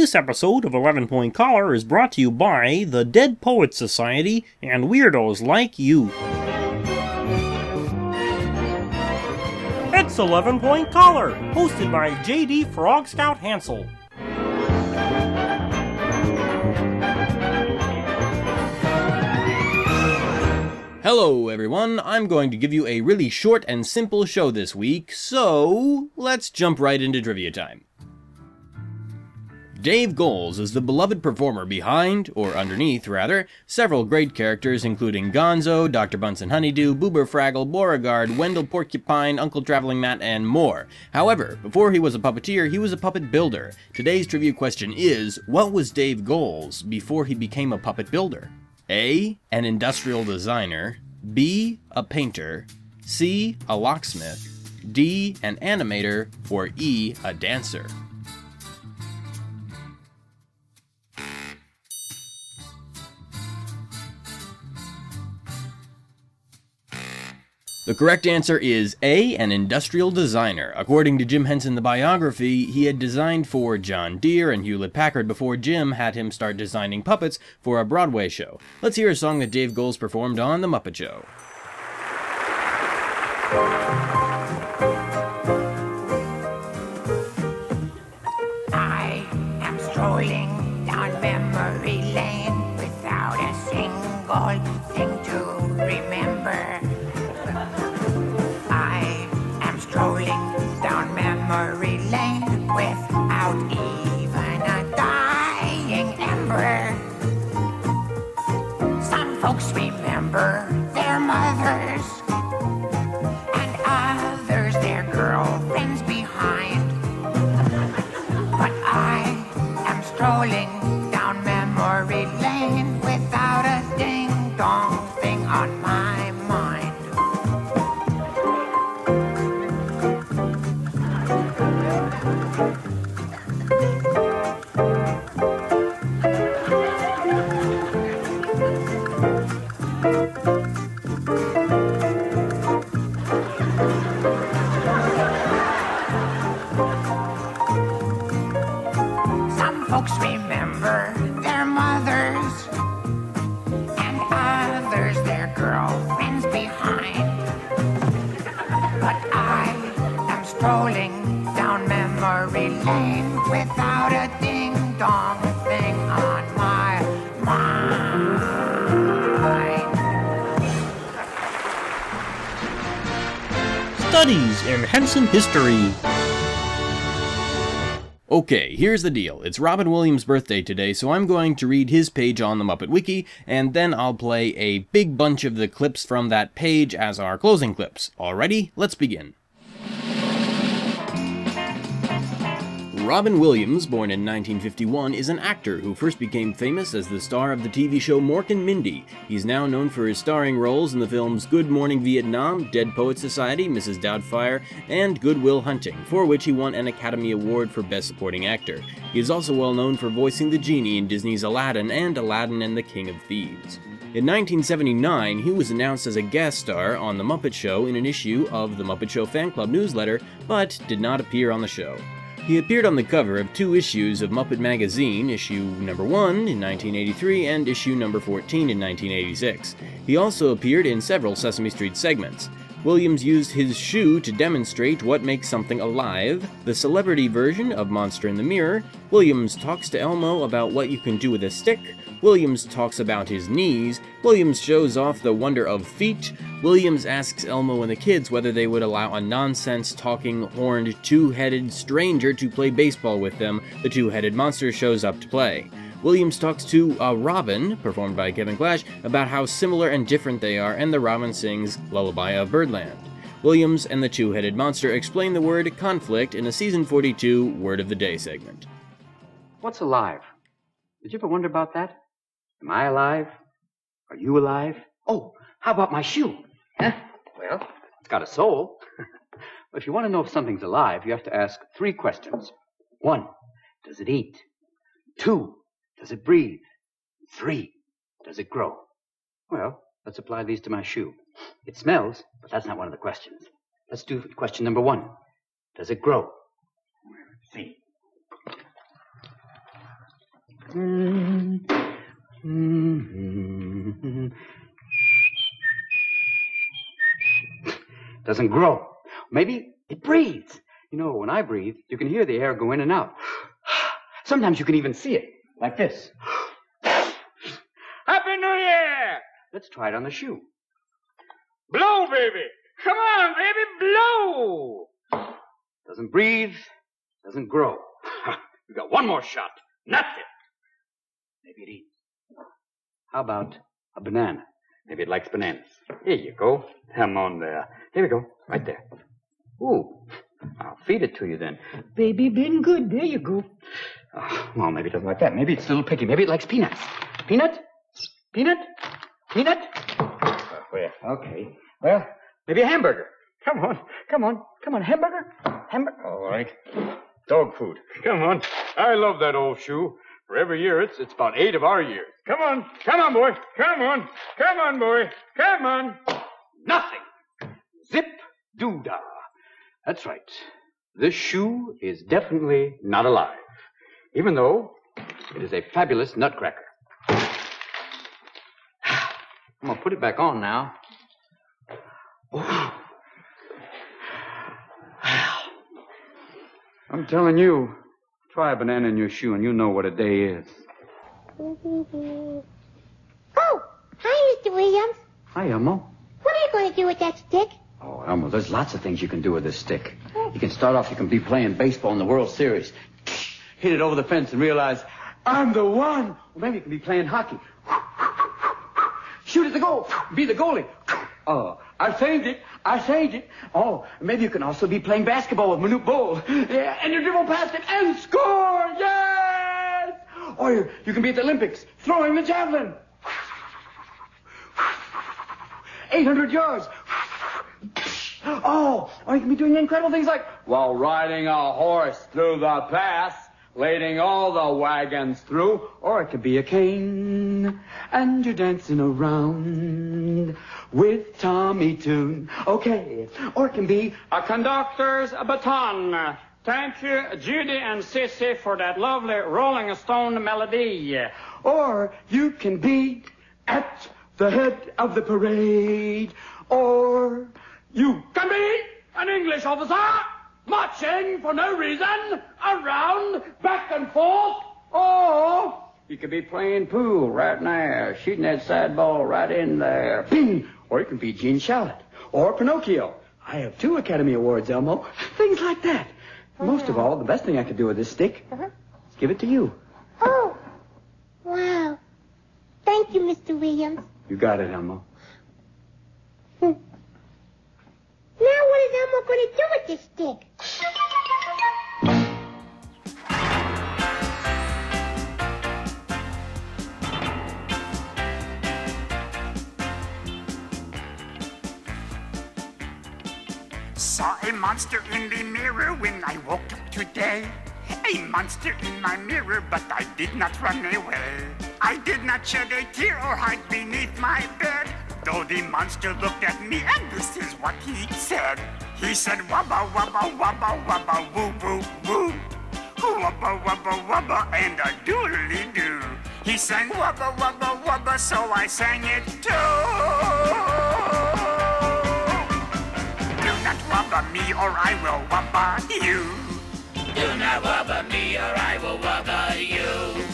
This episode of 11 Point Collar is brought to you by the Dead Poets Society and weirdos like you. It's 11 Point Collar, hosted by JD Frog Scout Hansel. Hello, everyone. I'm going to give you a really short and simple show this week, so let's jump right into trivia time. Dave Goelz is the beloved performer behind, or underneath rather, several great characters including Gonzo, Dr. Bunsen Honeydew, Boober Fraggle, Beauregard, Wendell Porcupine, Uncle Traveling Matt, and more. However, before he was a puppeteer, he was a puppet builder. Today's trivia question is, what was Dave Goelz before he became a puppet builder? A. An industrial designer. B. A painter. C. A locksmith. D. An animator. Or E. A dancer. The correct answer is A, an industrial designer. According to Jim Henson, the biography, he had designed for John Deere and Hewlett Packard before Jim had him start designing puppets for a Broadway show. Let's hear a song that Dave Goelz performed on The Muppet Show. Memory lane without even Studies in Henson History. Okay, here's the deal. It's Robin Williams' birthday today, so I'm going to read his page on the Muppet Wiki, and then I'll play a big bunch of the clips from that page as our closing clips. Alrighty, let's begin. Robin Williams, born in 1951, is an actor who first became famous as the star of the TV show Mork and Mindy. He's now known for his starring roles in the films Good Morning Vietnam, Dead Poet Society, Mrs. Doubtfire, and Good Will Hunting, for which he won an Academy Award for Best Supporting Actor. He is also well known for voicing the genie in Disney's Aladdin and Aladdin and the King of Thieves. In 1979, he was announced as a guest star on The Muppet Show in an issue of the Muppet Show Fan Club newsletter, but did not appear on the show. He appeared on the cover of two issues of Muppet Magazine, issue number 1 in 1983 and issue number 14 in 1986. He also appeared in several Sesame Street segments. Williams used his shoe to demonstrate what makes something alive, the celebrity version of Monster in the Mirror. Williams talks to Elmo about what you can do with a stick. Williams talks about his knees. Williams shows off the wonder of feet. Williams asks Elmo and the kids whether they would allow a nonsense talking, horned, two headed stranger to play baseball with them. The two headed monster shows up to play. Williams talks to uh, Robin, performed by Kevin Clash, about how similar and different they are, and the Robin sings Lullaby of Birdland. Williams and the two headed monster explain the word conflict in a season 42 Word of the Day segment. What's alive? Did you ever wonder about that? Am I alive? Are you alive? Oh, how about my shoe? Huh? Well, it's got a soul. but if you want to know if something's alive, you have to ask three questions. One, does it eat? Two, does it breathe? Three, does it grow? Well, let's apply these to my shoe. It smells, but that's not one of the questions. Let's do question number one. Does it grow? Let's see. Hmm. Mm-hmm. Doesn't grow. Maybe it breathes. You know, when I breathe, you can hear the air go in and out. Sometimes you can even see it, like this. Happy New Year! Let's try it on the shoe. Blow, baby! Come on, baby, blow! Doesn't breathe, doesn't grow. you got one more shot. it. Maybe it eats. How about a banana? Maybe it likes bananas. Here you go. Come on there. Here we go. Right there. Ooh. I'll feed it to you then. Baby, been good. There you go. Oh, well, maybe it doesn't like that. Maybe it's a little picky. Maybe it likes peanuts. Peanut? Peanut? Peanut? Uh, well, okay. Well, maybe a hamburger. Come on. Come on. Come on. Hamburger? Hamburger? All right. Dog food. Come on. I love that old shoe. For every year, it's, it's about eight of our years. Come on. Come on, boy. Come on. Come on, boy. Come on. Nothing. Zip doodah. That's right. This shoe is definitely not alive, even though it is a fabulous nutcracker. I'm gonna put it back on now. Oh. I'm telling you, try a banana in your shoe and you know what a day is. Oh, hi, Mr. Williams. Hi, Elmo. What are you going to do with that stick? Oh, Elmo, there's lots of things you can do with this stick. Oh. You can start off, you can be playing baseball in the World Series. Hit it over the fence and realize, I'm the one. Or maybe you can be playing hockey. Shoot at the goal. Be the goalie. Oh, I saved it. I saved it. Oh, maybe you can also be playing basketball with Manute Bol. Yeah, and you dribble past it and score. Yes! Or you, you can be at the Olympics throwing the javelin. 800 yards. Oh, or you can be doing incredible things like while riding a horse through the pass, leading all the wagons through, or it could be a cane, and you're dancing around with Tommy Tune. Okay, or it can be A conductor's baton. Thank you, Judy and Sissy, for that lovely Rolling Stone melody. Or you can be at the head of the parade. Or you Can be an English officer marching for no reason around, back and forth. Or you could be playing pool right now, shooting that side ball right in there. Bing! Or you can be Gene Shalit. Or Pinocchio. I have two Academy Awards, Elmo. Things like that. Most of all, the best thing I could do with this stick Uh is give it to you. Oh, wow. Thank you, Mr. Williams. You got it, Elmo. Now what is Elmo going to do with this stick? Saw a monster in the mirror when I woke up today. A monster in my mirror, but I did not run away. I did not shed a tear or hide beneath my bed. Though the monster looked at me, and this is what he said. He said, Wabba, wabba, wabba, wabba, woo, woo, woo. Wubba, wubba, wubba, and a doodly doo. He sang wubba, wubba, wubba, so I sang it too. Wubba me or I will wubba you. Do not wubba me or I will wubba you.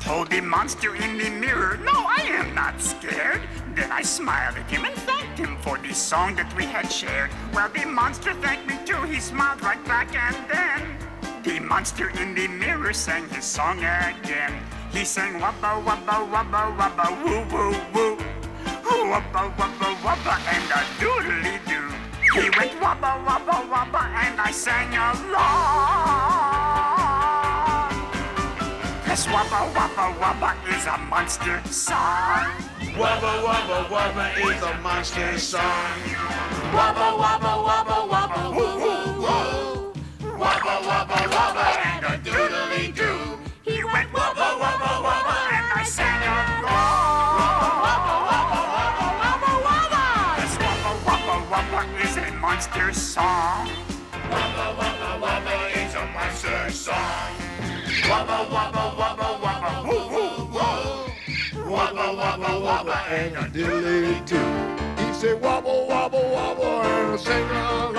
Told the monster in the mirror, no, I am not scared. Then I smiled at him and thanked him for the song that we had shared. Well, the monster thanked me too, he smiled right back and then the monster in the mirror sang his song again. He sang wubba wubba wubba wubba woo woo woo. Wubba wubba wubba and a doodly doo. He went wubba wubba wubba and I sang along. Cause wubba wubba wubba is a monster song. Wubba wubba wubba is a monster song. Wubba wubba wubba wubba woo woo woo. Wubba wubba wubba and a doodly doo. He went wubba wubba wubba and I sang along. Monster song. Wubba wubba wubba is a monster song. Wubba, wubba, wubba, wubba, woo, woo, woo. Wubba, wubba, wubba, and a diddly too. He said wobble, wobble, wobble, and sing along.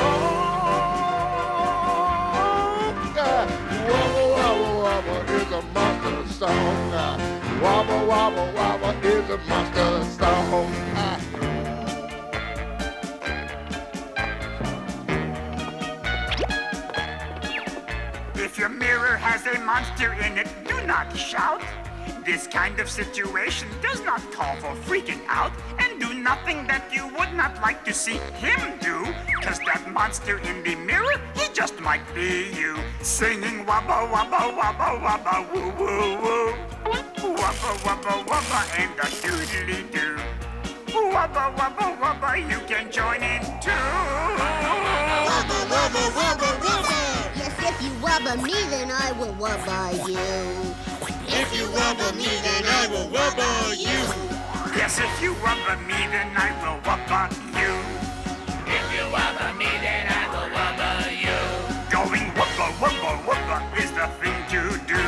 Wobble, wobble, wobble is a monster song. Wobble, wobble, wobble is a monster song. A monster in it, do not shout. This kind of situation does not call for freaking out. And do nothing that you would not like to see him do. Cause that monster in the mirror, he just might be you. Singing wabba wabba wabba wabba woo woo woo. Wabba wabba wabba and a doodly doo. Wabba wabba wabba, you can join in too. Wubba, wubba, wubba, wubba. Yes, if you wubba me, then I will wubba you. If you wubba me, then I will wubba you. Yes, if you rubber me, then I will wubba you. If you wubba me, then I will wubba you. Going wubba wubba wubba is the thing to do.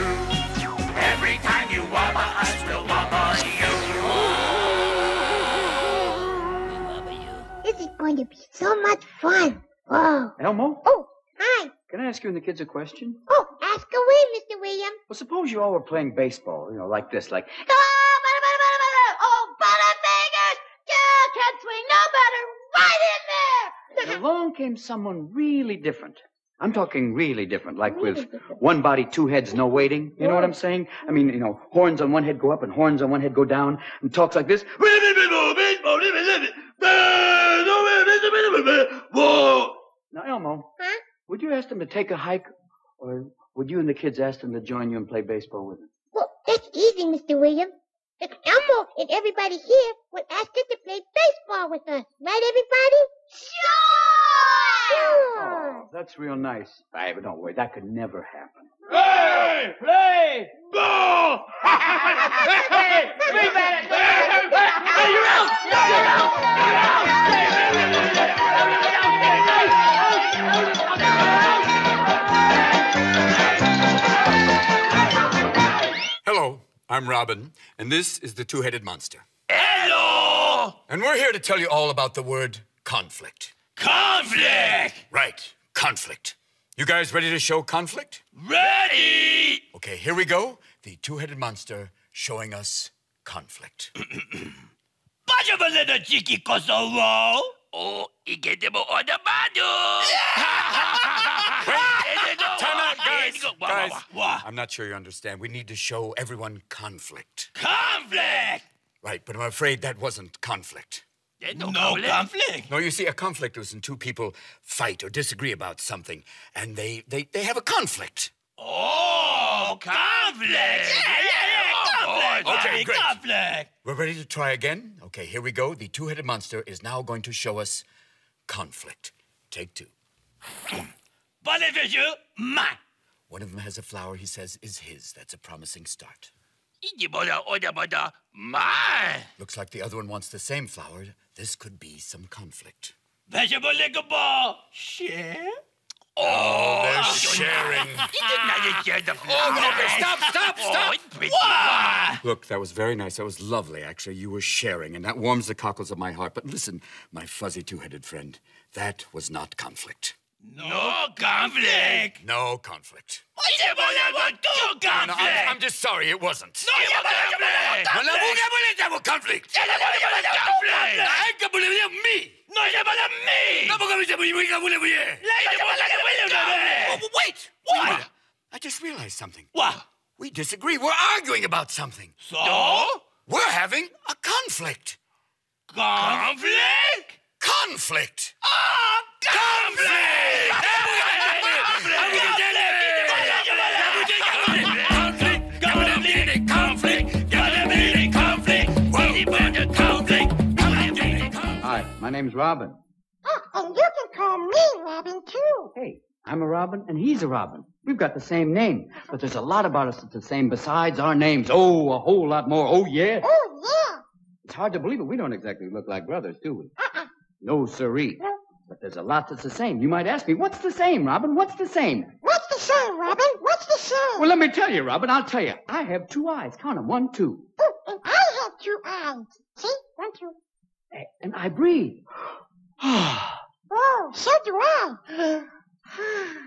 Every time you wubba, I will wubba you. This is going to be so much fun. Whoa. Elmo, Oh, hi. can I ask you and the kids a question? Oh, ask away, Mr. Williams. Well, suppose you all were playing baseball, you know, like this, like, Oh, butter, butter, butter, butter. Oh, butterfingers. Yeah, can't swing no better. Right in there. and along came someone really different. I'm talking really different, like with one body, two heads, no waiting. You know what I'm saying? I mean, you know, horns on one head go up and horns on one head go down, and talks like this. Whoa! Now, Elmo, Huh? would you ask them to take a hike, or would you and the kids ask them to join you and play baseball with them? Well, that's easy, Mr. Williams. If Elmo and everybody here would ask us to play baseball with us. Right, everybody? Sure! Sure. Oh, that's real nice. Hey, but don't worry, that could never happen. Hey! Play! Ball! hey! Big man! Hey, you're out! You're out! Hello, I'm Robin, and this is the Two Headed Monster. Hello! And we're here to tell you all about the word conflict. Conflict! Right, conflict. You guys ready to show conflict? Ready! Okay, here we go. The Two Headed Monster showing us conflict. Pacha ba na Kosovo? O ikete mo o na! Time out, guys. Guys, What? I'm not sure you understand. We need to show everyone conflict. Conflict! Right, but I'm afraid that wasn't conflict. No, no conflict. No, you see, a conflict is when two people fight or disagree about something, and they, they, they have a conflict. Oh, conflict! Yeah, yeah, yeah, conflict! Okay, great. Conflict! We're ready to try again? Okay, here we go. The two headed monster is now going to show us conflict. Take two. Beneficial, man! One of them has a flower he says is his. That's a promising start. Hindi mo na o na! Looks like the other one wants the same flower. This could be some conflict. Share? Oh, they're sharing. Hindi na yung share the Oh, okay, stop, stop, stop. What? Look, that was very nice. That was lovely, actually. You were sharing, and that warms the cockles of my heart. But listen, my fuzzy two headed friend, that was not conflict. No conflict! No conflict. Hindi mo na want to No, conflict! I'm, I'm just sorry, it wasn't. No, hindi mo na conflict! Malabuga mo na tayo conflict! Hindi mo na conflict! Ay, kabuli mo me! No, hindi mo na me! Nabuga mo siya, buwi ka muna buwi! Hindi mo na conflict! Wait! What? I just realized something. What? We disagree. We're arguing about something. So? We're having a conflict. Conflict? Conflict! Ah, conflict! Hi, my name's Robin. Oh, and you can call me Robin, too. Hey, I'm a Robin and he's a Robin. We've got the same name, but there's a lot about us that's the same besides our names. Oh, a whole lot more. Oh, yeah. Oh, yeah. It's hard to believe it. We don't exactly look like brothers, do we? Uh-uh. No, siree. But there's a lot that's the same. You might ask me, what's the same, Robin? What's the same? What's the same, Robin? What's the same? Well, let me tell you, Robin. I'll tell you. I have two eyes. Count 'em. One, two. Oh, and I have two eyes. See? One, two. And I breathe. Oh, so do I.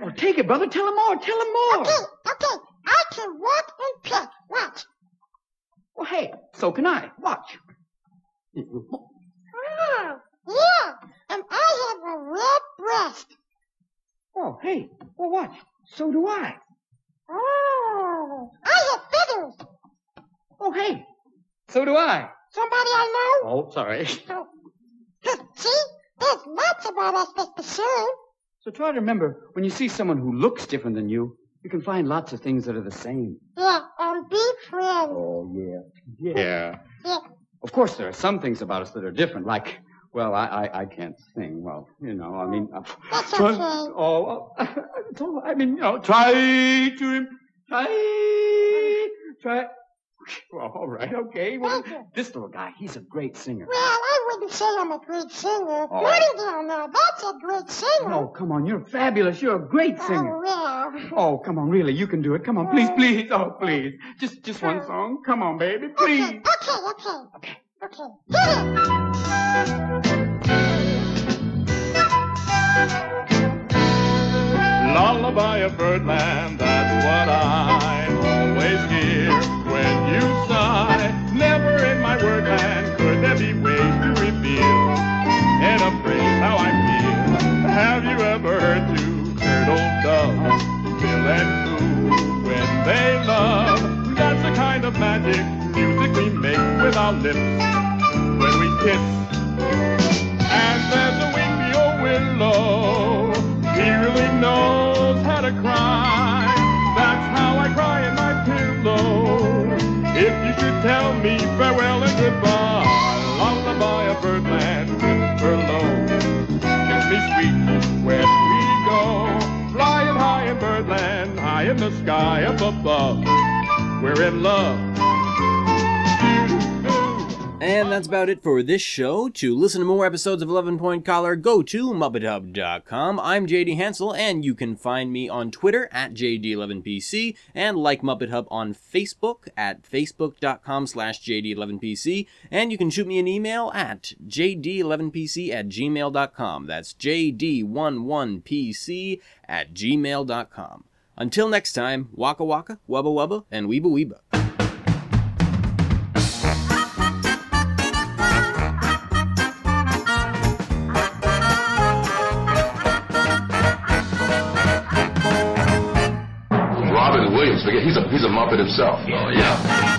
Oh, take it, brother. Tell him more. Tell him more. Okay, okay. I can walk and peck. Watch. Well, hey, so can I. Watch. Well, watch. So do I. Oh, I have feathers. Oh, hey. So do I. Somebody I know? Oh, sorry. Oh. See? There's lots about us, Mr. Sue. So try to remember when you see someone who looks different than you, you can find lots of things that are the same. Yeah, and be friends. Oh, yeah. Yeah. Yeah. Of course, there are some things about us that are different, like, well, I, I, I can't sing. Well, you know, I mean, uh, That's try- okay. oh, I mean, you know, try to, try, try. Well, all right, okay. Well, this little guy, he's a great singer. Well, I wouldn't say I'm a great singer. Oh. Martingale, now, that's a great singer. Oh, come on, you're fabulous. You're a great singer. Oh, well. Oh, come on, really, you can do it. Come on, please, please. Oh, please. Just, just one song. Come on, baby, please. Okay, okay, okay. Okay. Lullaby of Birdland, our lips when we kiss. And there's a wingy old willow. He really knows how to cry. That's how I cry in my pillow. If you should tell me farewell and goodbye, lullaby of birdland, whisper low. Kiss me sweet when we go. Flying high in birdland, high in the sky up above. We're in love. And that's about it for this show. To listen to more episodes of 11 Point Collar, go to MuppetHub.com. I'm JD Hansel, and you can find me on Twitter at JD11PC and like Muppet Hub on Facebook at Facebook.com slash JD11PC. And you can shoot me an email at JD11PC at gmail.com. That's JD11PC at gmail.com. Until next time, waka waka, wubba wubba, and weeba weeba. Himself. Oh yeah.